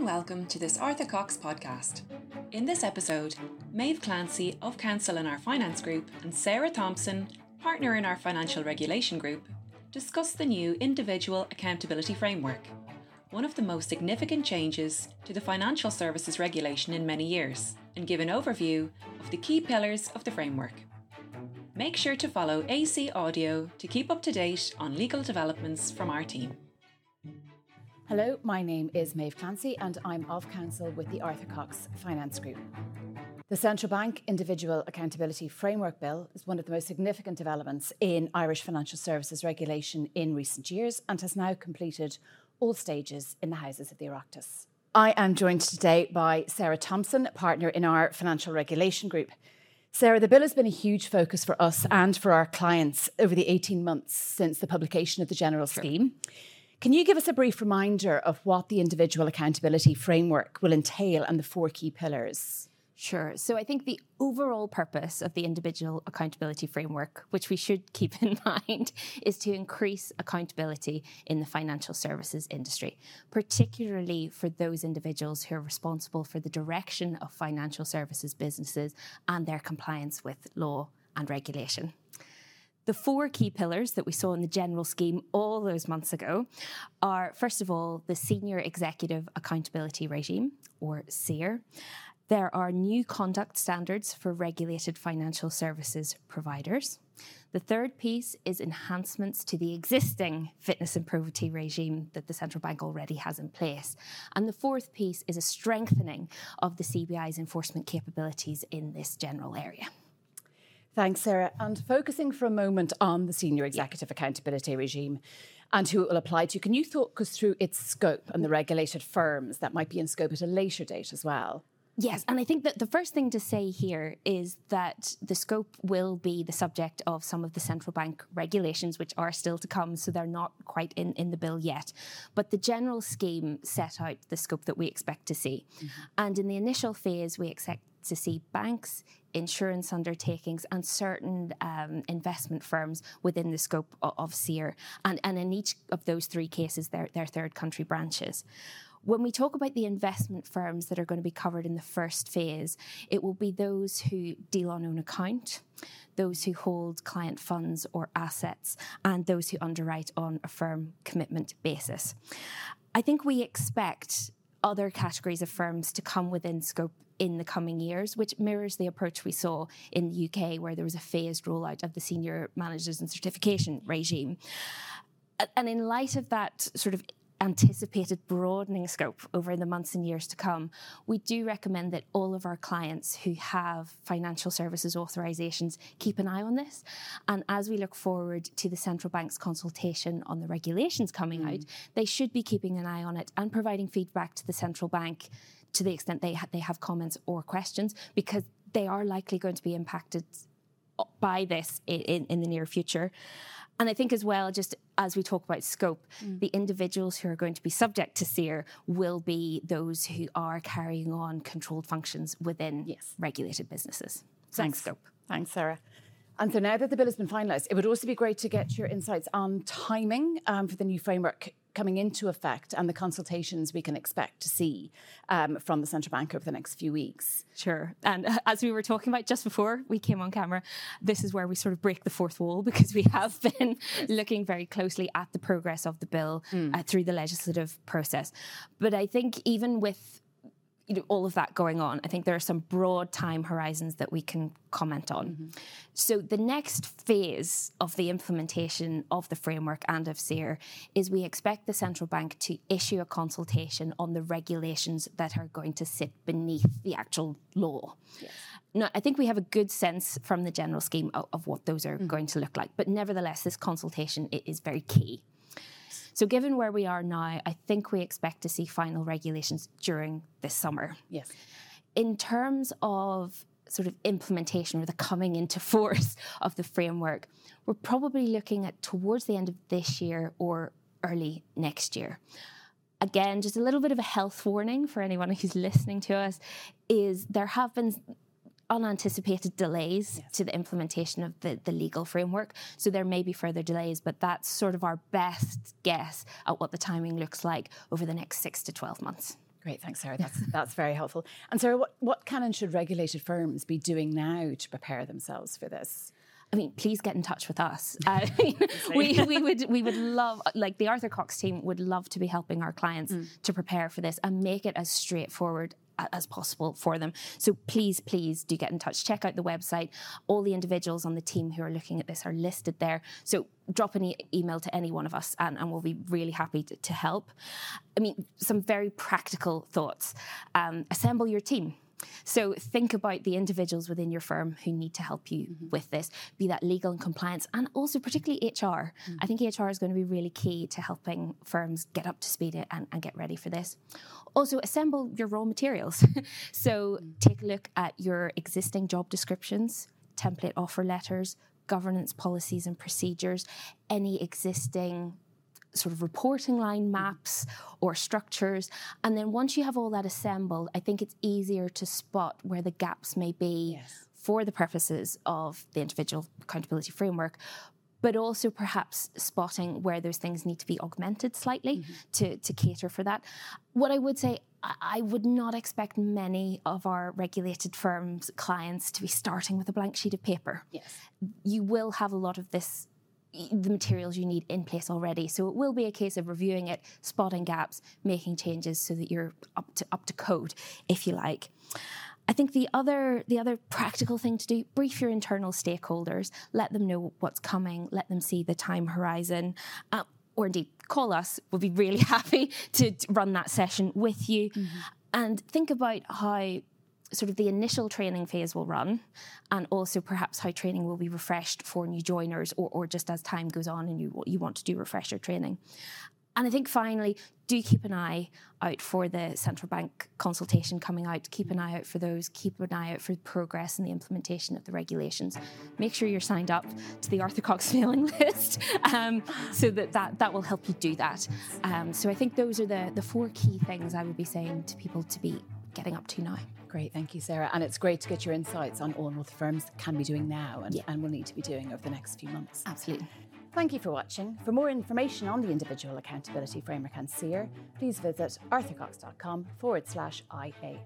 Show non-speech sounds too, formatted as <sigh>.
and welcome to this Arthur Cox podcast. In this episode, Maedhbh Clancy of Counsel in our Finance Group and Sarah Thompson, partner in our Financial Regulation Group, discuss the new Individual Accountability Framework, one of the most significant changes to the financial services regulation in many years, and give an overview of the key pillars of the framework. Make sure to follow AC Audio to keep up to date on legal developments from our team. Hello, my name is Maedhbh Clancy and I'm of counsel with the Arthur Cox Finance Group. The Central Bank Individual Accountability Framework Bill is one of the most significant developments in Irish financial services regulation in recent years and has now completed all stages in the Houses of the Oireachtas. I am joined today by Sarah Thompson, partner in our Financial Regulation Group. Sarah, the bill has been a huge focus for us and for our clients over the 18 months since the publication of the General sure. Scheme. Can you give us a brief reminder of what the individual accountability framework will entail and the four key pillars? Sure. So I think the overall purpose of the individual accountability framework, which we should <laughs> keep in mind, is to increase accountability in the financial services industry, particularly for those individuals who are responsible for the direction of financial services businesses and their compliance with law and regulation. The four key pillars that we saw in the general scheme all those months ago are, first of all, the Senior Executive Accountability Regime, or SEAR. There are new conduct standards for regulated financial services providers. The third piece is enhancements to the existing fitness and probity regime that the central bank already has in place. And the fourth piece is a strengthening of the CBI's enforcement capabilities in this general area. Thanks, Sarah. And focusing for a moment on the Senior Executive Accountability Regime and who it will apply to, can you talk us through its scope and the regulated firms that might be in scope at a later date as well? Yes, and I think that the first thing to say here is that the scope will be the subject of some of the central bank regulations, which are still to come, so they're not quite in, in the bill yet. But the general scheme set out the scope that we expect to see. Mm-hmm. And in the initial phase, we expect to see banks, insurance undertakings, and certain um, investment firms within the scope of, SEAR. And, and in each of those three cases, they're, they're third country branches. When we talk about the investment firms that are going to be covered in the first phase, it will be those who deal on own account, those who hold client funds or assets, and those who underwrite on a firm commitment basis. I think we expect other categories of firms to come within scope in the coming years, which mirrors the approach we saw in the UK, where there was a phased rollout of the senior managers and certification regime. And in light of that sort of anticipated broadening scope over the months and years to come, we do recommend that all of our clients who have financial services authorisations keep an eye on this. And as we look forward to the central bank's consultation on the regulations coming mm. out, they should be keeping an eye on it and providing feedback to the central bank to the extent they ha- they have comments or questions because they are likely going to be impacted by this in, in the near future. And I think as well, just as we talk about scope, mm. the individuals who are going to be subject to SEAR will be those who are carrying on controlled functions within yes. regulated businesses. So Thanks. scope. Thanks, Sarah. And so now that the bill has been finalised, it would also be great to get your insights on timing um, for the new framework coming into effect and the consultations we can expect to see um, from the central bank over the next few weeks. Sure. And uh, as we were talking about just before we came on camera, this is where we sort of break the fourth wall <laughs> because we have been looking very closely at the progress of the bill mm. uh, through the legislative process. But I think even with you know, all of that going on, I think there are some broad time horizons that we can comment on. Mm-hmm. So, the next phase of the implementation of the framework and of SEAR is we expect the central bank to issue a consultation on the regulations that are going to sit beneath the actual law. Yes. Now, I think we have a good sense from the general scheme of, of what those are mm-hmm. going to look like, but nevertheless, this consultation is very key. So, given where we are now, I think we expect to see final regulations during this summer. Yes. In terms of sort of implementation or the coming into <laughs> force of the framework, we're probably looking at towards the end of this year or early next year. Again, just a little bit of a health warning for anyone <laughs> who's listening to us is there have been unanticipated delays yes. to the implementation of the, the legal framework. So there may be further delays, but that's sort of our best guess at what the timing looks like over the next six to 12 months. Great, thanks, Sarah. That's that's very helpful. And Sarah, what, what can and should regulated firms be doing now to prepare themselves for this? I mean, please get in touch with us. <laughs> Uh, we, we would we would love like the Arthur Cox team would love to be helping our clients mm. to prepare for this and make it as straightforward as possible for them. So please, please do get in touch. Check out the website. All the individuals on the team who are looking at this are listed there. So drop an e- email to any one of us and, and we'll be really happy to, to, help. I mean, some very practical thoughts. Um, assemble your team. So think about the individuals within your firm who need to help you mm-hmm. with this, be that legal and compliance, and also particularly HR. Mm-hmm. I think HR is going to be really key to helping firms get up to speed and, and get ready for this. Also, assemble your raw materials. <laughs> so mm-hmm. take a look at your existing job descriptions, template offer letters, governance policies and procedures, any existing sort of reporting line maps or structures. And then once you have all that assembled, I think it's easier to spot where the gaps may be yes. for the purposes of the individual accountability framework. But also perhaps spotting where those things need to be augmented slightly mm-hmm. to, to cater for that. What I would say, I would not expect many of our regulated firms' clients to be starting with a blank sheet of paper. Yes. You will have a lot of this the materials you need in place already. So it will be a case of reviewing it, spotting gaps, making changes so that you're up to up to code, if you like. I think the other the other practical thing to do, brief your internal stakeholders, let them know what's coming, let them see the time horizon. Uh, or indeed call us. We'll be really <laughs> happy to, run that session with you. Mm-hmm. And think about how sort of the initial training phase will run, and also perhaps how training will be refreshed for new joiners, or, or just as time goes on and you you want to do refresher training. And I think finally, do keep an eye out for the central bank consultation coming out. Keep an eye out for those. Keep an eye out for progress in the implementation of the regulations. Make sure you're signed up to the Arthur Cox <laughs> mailing list um, so that, that that will help you do that. Um, so I think those are the, the four key things I would be saying to people to be getting up to now. Great, thank you, Sarah. And it's great to get your insights on all what the firms can be doing now and, yeah. and will need to be doing over the next few months. Absolutely. Thank you for watching. For more information on the Individual Accountability Framework and SEAR, please visit arthurcox.com forward slash IAF.